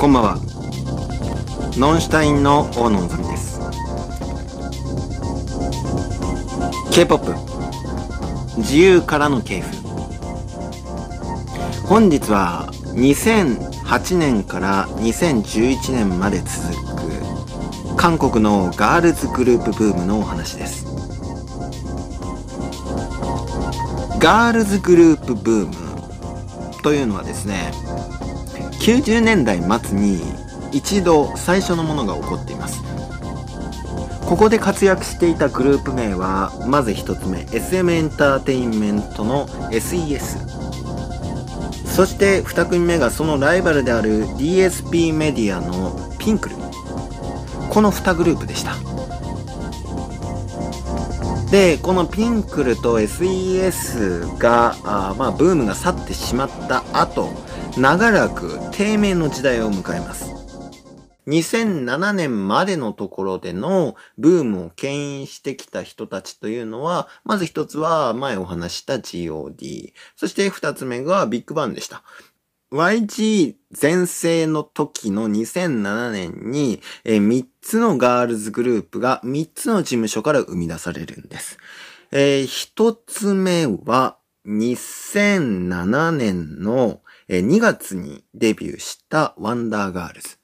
こんばんは。ノンシュタインの大野のぞみです。K-POP 自由からの系譜本日は2008年から2011年まで続く韓国のガールズグループブームのお話ですガールズグループブームというのはですね90年代末に一度最初のものが起こっています。ここで活躍していたグループ名はまず1つ目 SM エンターテインメントの SES そして2組目がそのライバルである DSP メディアのピンクルこの2グループでした。でこのピンクルと SES があまあブームが去ってしまった後長らく低迷の時代を迎えます2007年までのところでのブームを牽引してきた人たちというのは、まず一つは前お話した GOD。そして二つ目がビッグバンでした。YG 全盛の時の2007年に、えー3つのガールズグループが3つの事務所から生み出されるんです。えー1つ目は2007年の2月にデビューしたワンダーガールズ。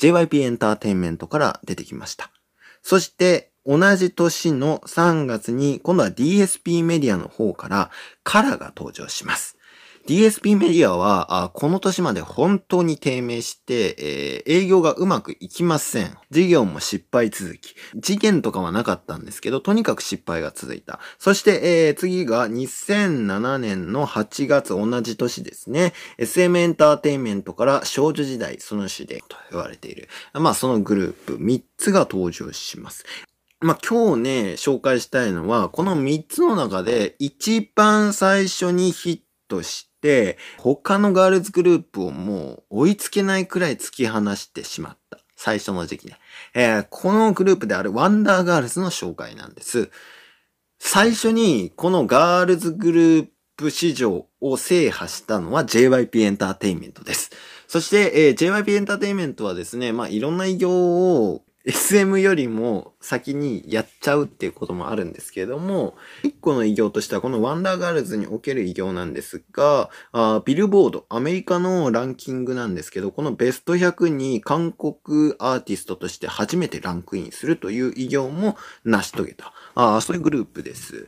JYP エンターテインメントから出てきました。そして、同じ年の3月に、今度は DSP メディアの方から、カラが登場します。DSP メディアは、あこの年まで本当に低迷して、えー営業がうまくいきません。事業も失敗続き。事件とかはなかったんですけど、とにかく失敗が続いた。そして、えー次が2007年の8月同じ年ですね。SM エンターテインメントから少女時代その主でと言われている。まあそのグループ3つが登場します。まあ今日ね、紹介したいのは、この3つの中で一番最初にヒットして、他のガールズグループをもう追いつけないくらい突き放してしまった。最初の時期ね。えーこのグループであるワンダーガールズの紹介なんです。最初にこのガールズグループ市場を制覇したのは JYP エンターテインメントです。そして、えー JYP エンターテインメントはですね、まあいろんな偉業を SM よりも先にやっちゃうっていうこともあるんですけれども、一個の偉業としてはこのワンダーガールズにおける偉業なんですが、あビルボード、アメリカのランキングなんですけど、このベスト100に韓国アーティストとして初めてランクインするという偉業も成し遂げた。あそういうグループです。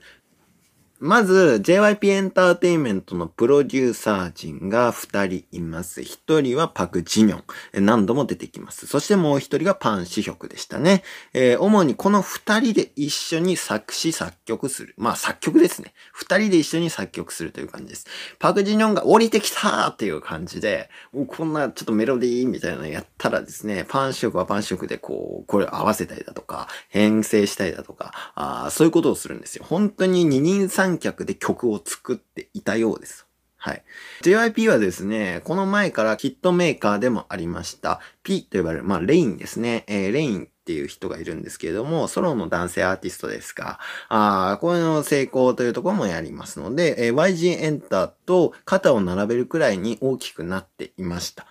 まず、JYP エンターテインメントのプロデューサー陣が2人います。1人はパク・ジニョン。何度も出てきます。そしてもう1人がパン・シヒョクでしたね。えー主にこの2人で一緒に作詞作曲する。まあ作曲ですね。2人で一緒に作曲するという感じです。パク・ジニョンが降りてきたーっていう感じで、こんなちょっとメロディーみたいなのやったらですね、パン・シヒョクはパン・シヒョクでこう、これ合わせたりだとか、編成したりだとか、あそういうことをするんですよ。本当に二人三脚で曲を作っていたようです。はい。JYP はですね、この前からキットメーカーでもありました、P と呼ばれる、まあ、レインですね。えーレインっていう人がいるんですけれども、ソロの男性アーティストですが、あーこういうの成功というところもやりますので、えー YG エンターと肩を並べるくらいに大きくなっていました。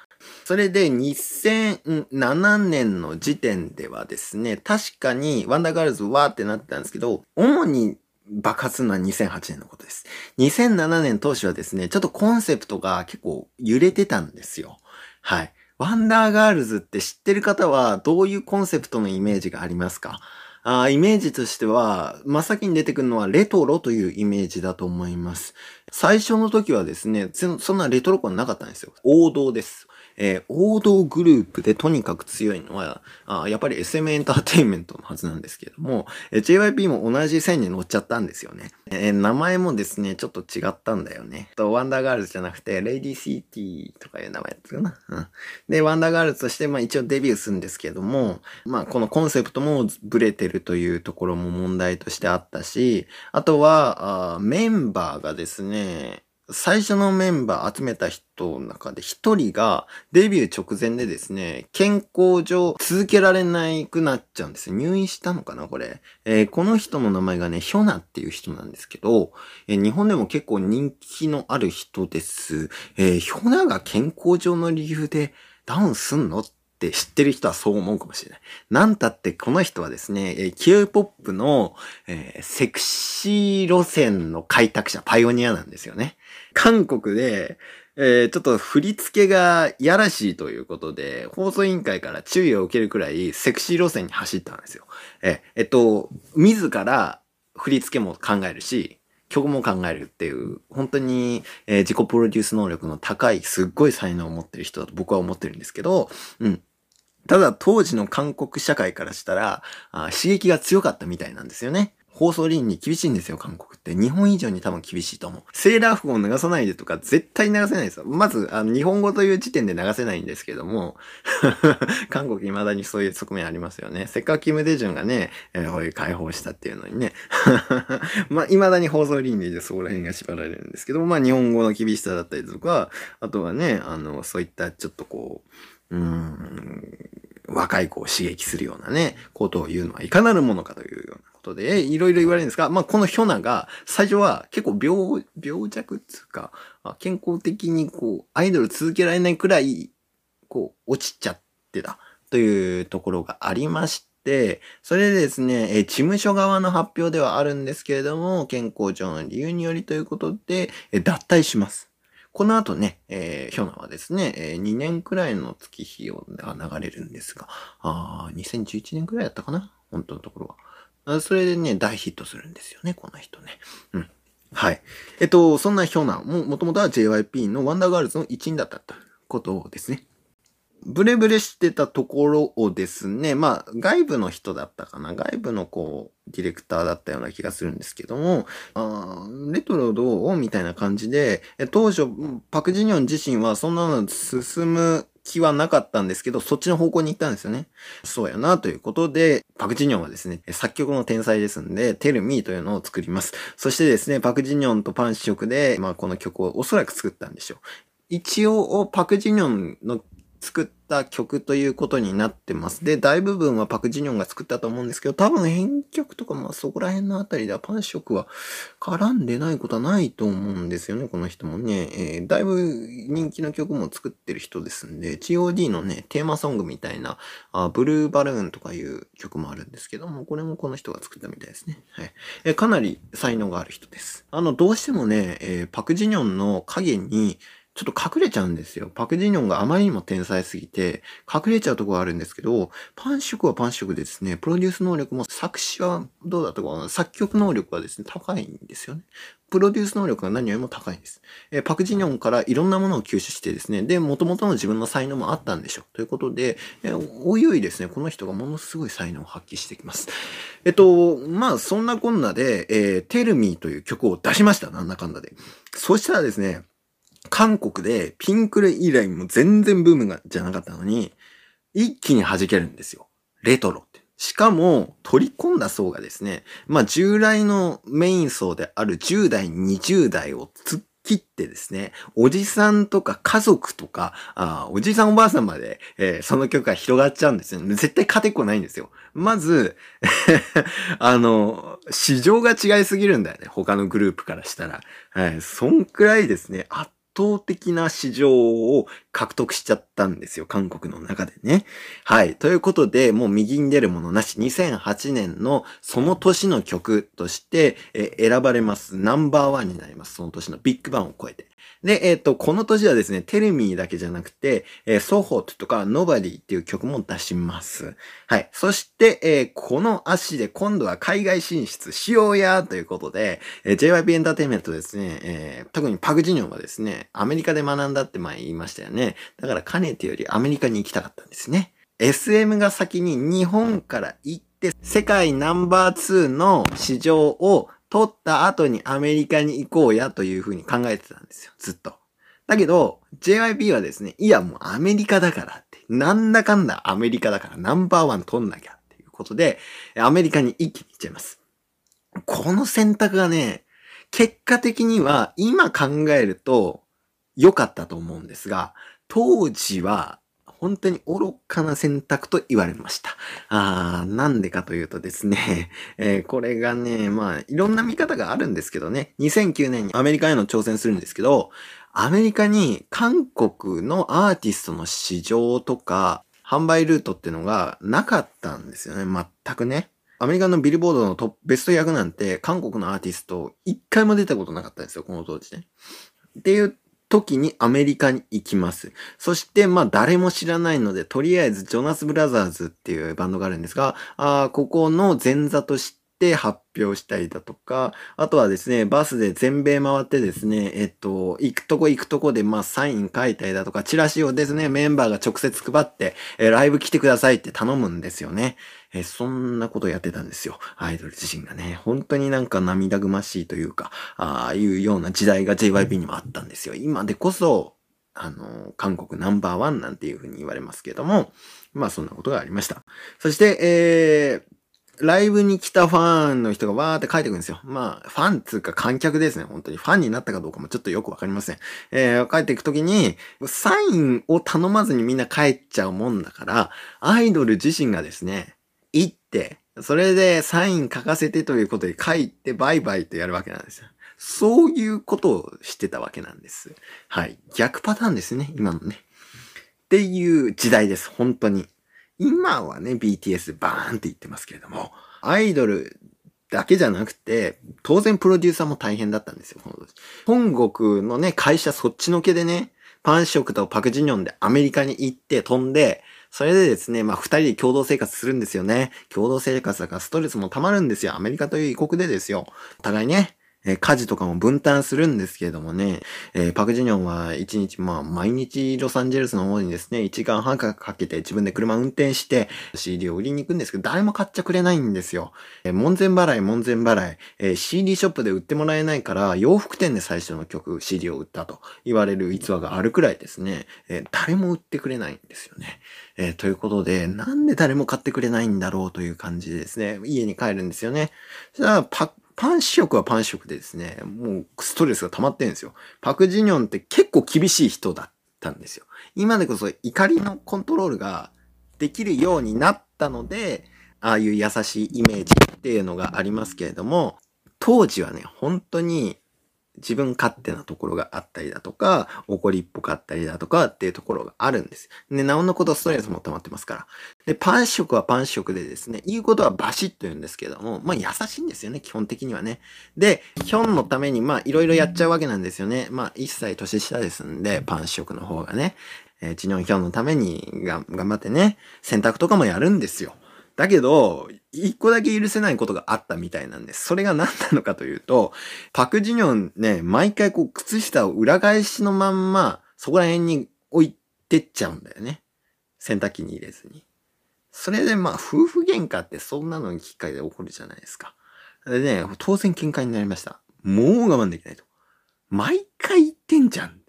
それで2007年の時点ではですね、確かにワンダーガールズわーってなってたんですけど、主に爆発するのは2008年のことです。2007年当初はですね、ちょっとコンセプトが結構揺れてたんですよ。はい。ワンダーガールズって知ってる方はどういうコンセプトのイメージがありますか？あイメージとしては、真っ先に出てくるのはレトロというイメージだと思います。最初の時はですね、そんなレトロ感なかったんですよ。王道です。えー王道グループでとにかく強いのは、あやっぱり SM エンターテインメントのはずなんですけれども、えー JYP も同じ線に乗っちゃったんですよね。えー名前もですね、ちょっと違ったんだよね。とワンダーガールズじゃなくて、レイディシティとかいう名前だったかな。うん。で、ワンダーガールズとして、まあ一応デビューするんですけども、まあこのコンセプトもブレてるというところも問題としてあったし、あとは、あメンバーがですね、最初のメンバー集めた人の中で一人がデビュー直前でですね、健康上続けられないくなっちゃうんです。入院したのかなこれ。えーこの人の名前がね、ヒョナっていう人なんですけど、えー日本でも結構人気のある人です。えーヒョナが健康上の理由でダウンすんのっって知ってる人はそう思うかもしれない。なんたってこの人はですね、え K-POP の、えー、セクシー路線の開拓者、パイオニアなんですよね。韓国で、えー、ちょっと振り付けがやらしいということで、放送委員会から注意を受けるくらいセクシー路線に走ったんですよ。え、えっと、自ら振り付けも考えるし、曲も考えるっていう、本当に、えー、自己プロデュース能力の高い、すっごい才能を持ってる人だと僕は思ってるんですけど、うん。ただ当時の韓国社会からしたら、あ刺激が強かったみたいなんですよね。放送倫理厳しいんですよ、韓国って。日本以上に多分厳しいと思う。セーラー服を流さないでとか絶対流せないですよ。まず、あの、日本語という時点で流せないんですけども、韓国未だにそういう側面ありますよね。せっかくキム・デジュンがね、えー、こういう解放したっていうのにね。まあ、未だに放送倫理でそこら辺が縛られるんですけども、まあ、日本語の厳しさだったりとか、あとはね、あの、そういったちょっとこう、うーん、若い子を刺激するようなね、ことを言うのはいかなるものかというようなことで、いろいろ言われるんですが、まあ、このヒョナが、最初は結構病、病弱っつうか、健康的にこう、アイドル続けられないくらい、こう、落ちちゃってたというところがありまして、それでですね、え事務所側の発表ではあるんですけれども、健康上の理由によりということで、え脱退します。この後ね、えー、ヒョナはですね、えー、2年くらいの月日をが流れるんですが、あ2011年くらいだったかな？本当のところは。それでね、大ヒットするんですよね、この人ね。うん。はい。えっと、そんなヒョナも、もともとは JYP のワンダーガールズの一員だったということですね。ブレブレしてたところをですね、まあ、外部の人だったかな。外部のこう、ディレクターだったような気がするんですけども、あレトロどう？みたいな感じで、当初、パクジニョン自身はそんなの進む気はなかったんですけど、そっちの方向に行ったんですよね。そうやな、ということで、パクジニョンはですね、作曲の天才ですんで、テルミーというのを作ります。そしてですね、パクジニョンとパン試食で、まあこの曲をおそらく作ったんでしょう。一応、パクジニョンの作った曲ということになってます。で、大部分はパクジニョンが作ったと思うんですけど、多分編曲とかまあそこら辺のあたりではパン色は絡んでないことはないと思うんですよね、この人もね。えー、だいぶ人気の曲も作ってる人ですんで、GOD のね、テーマソングみたいな、あブルーバルーンとかいう曲もあるんですけども、これもこの人が作ったみたいですね。はい。えー、かなり才能がある人です。あの、どうしてもね、えー、パクジニョンの影に、ちょっと隠れちゃうんですよ。パクジニョンがあまりにも天才すぎて、隠れちゃうとこがあるんですけど、パン色はパン色でですね、プロデュース能力も作詞はどうだとか、作曲能力はですね、高いんですよね。プロデュース能力が何よりも高いんです。えー、パクジニョンからいろんなものを吸収してですね、で、元々の自分の才能もあったんでしょう。ということで、えー、おいおいですね、この人がものすごい才能を発揮してきます。えっと、まあ、そんなこんなで、えー、テルミーという曲を出しました。なんだかんだで。そしたらですね、韓国でピンクレ以来も全然ブームがじゃなかったのに、一気に弾けるんですよ。レトロって。しかも、取り込んだ層がですね、まあ従来のメイン層である10代、20代を突っ切ってですね、おじさんとか家族とか、あおじさんおばあさんまで、えー、その曲が広がっちゃうんですよ。絶対勝てっこないんですよ。まず、あの、市場が違いすぎるんだよね。他のグループからしたら。はい。そんくらいですね、圧倒的な市場を獲得しちゃったんですよ。韓国の中でね。はい。ということで、もう右に出るものなし、2008年のその年の曲として、え選ばれます。ナンバーワンになります。その年のビッグバンを超えて。で、えっ、ー、と、この年はですね、テレミーだけじゃなくて、えー、ソホットとかノバディっていう曲も出します。はい。そして、えー、この足で今度は海外進出しようやということで、えー、JYP エンターテインメントですね、えー、特にパクジニョンはですね、アメリカで学んだって前言いましたよね。だからかねてよりアメリカに行きたかったんですね。SM が先に日本から行って、世界ナンバー2の市場を取った後にアメリカに行こうやというふうに考えてたんですよ。ずっと。だけど、JYP はですね、いやもうアメリカだからって、なんだかんだアメリカだからナンバーワン取んなきゃっていうことで、アメリカに一気に行っちゃいます。この選択がね、結果的には今考えると良かったと思うんですが、当時は本当に愚かな選択と言われました。あー、なんでかというとですね、えー、これがね、まあ、いろんな見方があるんですけどね、2009年にアメリカへの挑戦するんですけど、アメリカに韓国のアーティストの市場とか、販売ルートっていうのがなかったんですよね、全くね。アメリカのビルボードのトベスト100なんて韓国のアーティスト一回も出たことなかったんですよ、この当時ね。っていう時にアメリカに行きます。そして、まあ誰も知らないので、とりあえずジョナス・ブラザーズっていうバンドがあるんですが、あここの前座として発表したりだとか、あとはですね、バスで全米回ってですね、えっと、行くとこ行くとこで、まあ、サイン書いたりだとか、チラシをですね、メンバーが直接配って、えライブ来てくださいって頼むんですよね。えそんなことやってたんですよ。アイドル自身がね。本当になんか涙ぐましいというか、ああいうような時代が JYP にもあったんですよ。今でこそ、あの、韓国ナンバーワンなんていうふうに言われますけども、まあそんなことがありました。そして、えー、ライブに来たファンの人がわーって書いてくるんですよ。まあ、ファンつうか観客ですね。本当に。ファンになったかどうかもちょっとよくわかりません。えー、帰っていくときに、サインを頼まずにみんな帰っちゃうもんだから、アイドル自身がですね、行って、それでサイン書かせてということで書いてバイバイとやるわけなんですよ。そういうことをしてたわけなんです。はい。逆パターンですね、今のね。っていう時代です、本当に。今はね、BTS バーンって言ってますけれども、アイドルだけじゃなくて、当然プロデューサーも大変だったんですよ、本国のね、会社そっちのけでね、パンショクとパクジニョンでアメリカに行って飛んで、それでですね、まあ二人で共同生活するんですよね。共同生活だからストレスも溜まるんですよ。アメリカという異国でですよ。お互いね、えー、家事とかも分担するんですけれどもね、えー、パクジニョンは一日、まあ、毎日ロサンゼルスの方にですね、1時間半かけて自分で車運転して CD を売りに行くんですけど、誰も買っちゃくれないんですよ。えー、門前払い、門前払い、えー、CD ショップで売ってもらえないから、洋服店で最初の曲、CD を売ったと言われる逸話があるくらいですね、えー、誰も売ってくれないんですよね。えー、ということで、なんで誰も買ってくれないんだろうという感じでですね、家に帰るんですよね。そしたら、パパン主食はパン主食でですね、もうストレスが溜まってるんですよ。パクジニョンって結構厳しい人だったんですよ。今でこそ怒りのコントロールができるようになったので、ああいう優しいイメージっていうのがありますけれども、当時はね、本当に自分勝手なところがあったりだとか、怒りっぽかったりだとかっていうところがあるんです。で、なおのことストレスも溜まってますから。で、パン食はパン食でですね、言うことはバシッと言うんですけども、まあ優しいんですよね、基本的にはね。で、ヒョンのためにまあいろいろやっちゃうわけなんですよね。まあ一歳年下ですんで、パン食の方がね。えー、チニョンヒョンのためにが頑張ってね、洗濯とかもやるんですよ。だけど、一個だけ許せないことがあったみたいなんです。それが何なのかというと、パクジニョンね、毎回こう、靴下を裏返しのまんま、そこら辺に置いてっちゃうんだよね。洗濯機に入れずに。それでまあ、夫婦喧嘩ってそんなのに機会で起こるじゃないですか。でね、当然喧嘩になりました。もう我慢できないと。毎回言ってんじゃん。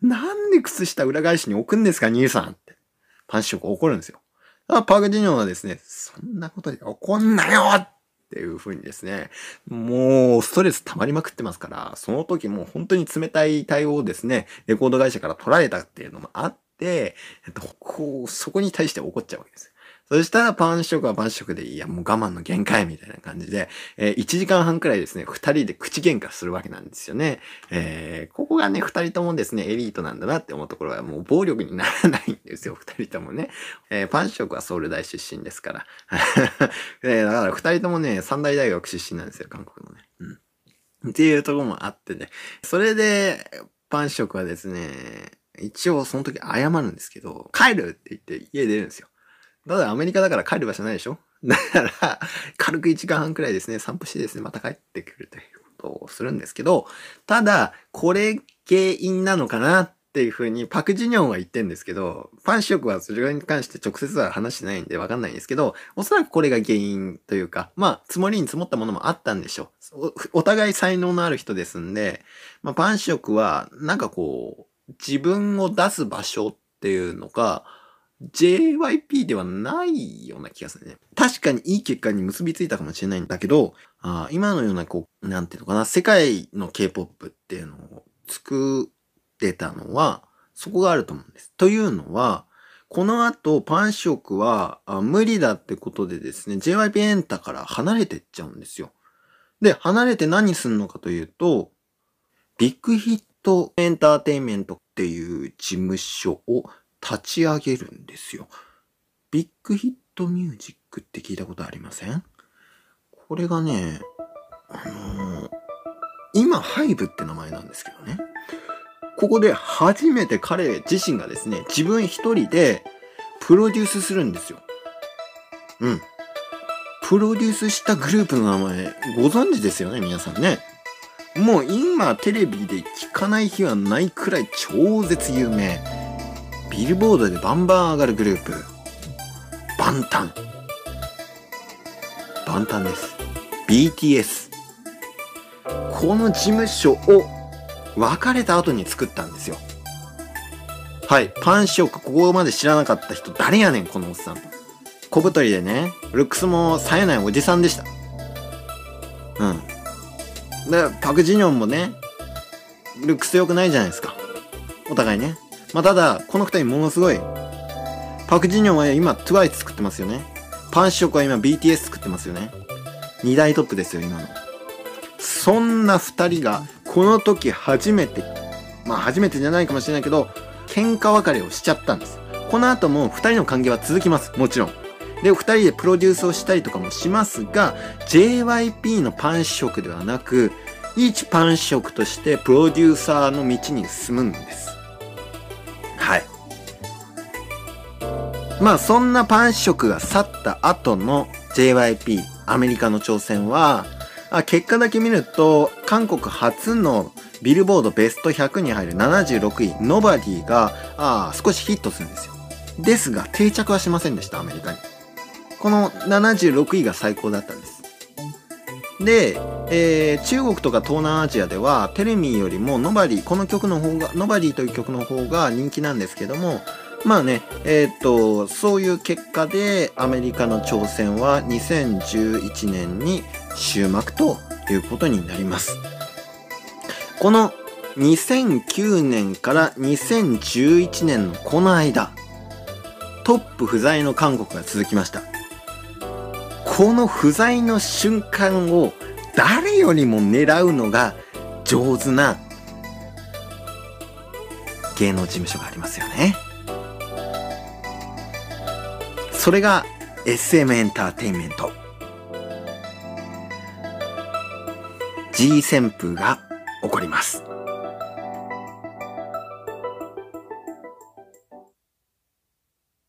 なんで靴下裏返しに置くんですか、兄さんって。パンショク怒るんですよ。あパークジニョンはですね、そんなことで怒んなよっていうふうにですね、もうストレス溜まりまくってますから、その時もう本当に冷たい対応をですね、レコード会社から取られたっていうのもあって、えっと、こう、そこに対して怒っちゃうわけです。そしたらパン食はパン食で、いやもう我慢の限界みたいな感じで、えー、1時間半くらいですね、二人で口喧嘩するわけなんですよね。えー、ここがね、二人ともですね、エリートなんだなって思うところはもう暴力にならないんですよ、二人ともね。えー、パン食はソウル大出身ですから。えー、だから二人ともね、三大大学出身なんですよ、韓国のね。うん。っていうところもあってね。それで、パン食はですね、一応その時謝るんですけど、帰るって言って家出るんですよ。ただアメリカだから帰る場所ないでしょ？だから、軽く1時間半くらいですね、散歩してですね、また帰ってくるということをするんですけど、ただ、これ原因なのかなっていうふうにパクジニョンは言ってんですけど、パンショクはそれに関して直接は話してないんでわかんないんですけど、おそらくこれが原因というか、まあ、積もりに積もったものもあったんでしょう。お互い才能のある人ですんで、まあ、パンショクは、なんかこう、自分を出す場所っていうのが、JYP ではないような気がするね。確かにいい結果に結びついたかもしれないんだけど、あ今のようなこう、なんていうのかな、世界の K-POP っていうのを作ってたのは、そこがあると思うんです。というのは、この後、パンショクはあ無理だってことでですね、JYP エンタから離れてっちゃうんですよ。で、離れて何すんのかというと、ビッグヒットエンターテインメントっていう事務所を立ち上げるんですよ。ビッグヒットミュージックって聞いたことありません？これがね、あのー、今、 HYBE って名前なんですけどね。ここで初めて彼自身がですね、自分一人でプロデュースするんですよ。うん。プロデュースしたグループの名前、ご存知ですよね、皆さんね。もう今テレビで聞かない日はないくらい超絶有名。ビルボードでバンバン上がるグループ。バンタン。バンタンです。BTS。この事務所を別れた後に作ったんですよ。はい。パンショックここまで知らなかった人誰やねん、このおっさん。小太りでね、ルックスも冴えないおじさんでした。うん。で、パクジニョンもね、ルックス良くないじゃないですか。お互いね。まあ、ただ、この二人ものすごい。パクジニョンは今 TWICE 作ってますよね。パンショクは今 BTS 作ってますよね。二大トップですよ、今の。そんな二人が、この時初めて、まあ初めてじゃないかもしれないけど、喧嘩別れをしちゃったんです。この後も二人の関係は続きます。もちろん。で、二人でプロデュースをしたりとかもしますが、JYP のパン職ではなく、一パン職としてプロデューサーの道に進むんです。まあそんなパン職が去った後の JYP アメリカの挑戦は、あ結果だけ見ると韓国初のビルボードベスト100に入る76位ノバディがあ少しヒットするんですよ。ですが定着はしませんでしたアメリカに。この76位が最高だったんです。で、えー、中国とか東南アジアではテレミーよりもノバリー、この曲の方が、ノバリーという曲の方が人気なんですけども、まあね、えっ、と、そういう結果でアメリカの挑戦は2011年に終幕ということになります。この2009年から2011年のこの間、トップ不在の韓国が続きました。この不在の瞬間を誰よりも狙うのが上手な芸能事務所がありますよね。それが SM エンターテインメント。G 旋風が起こります。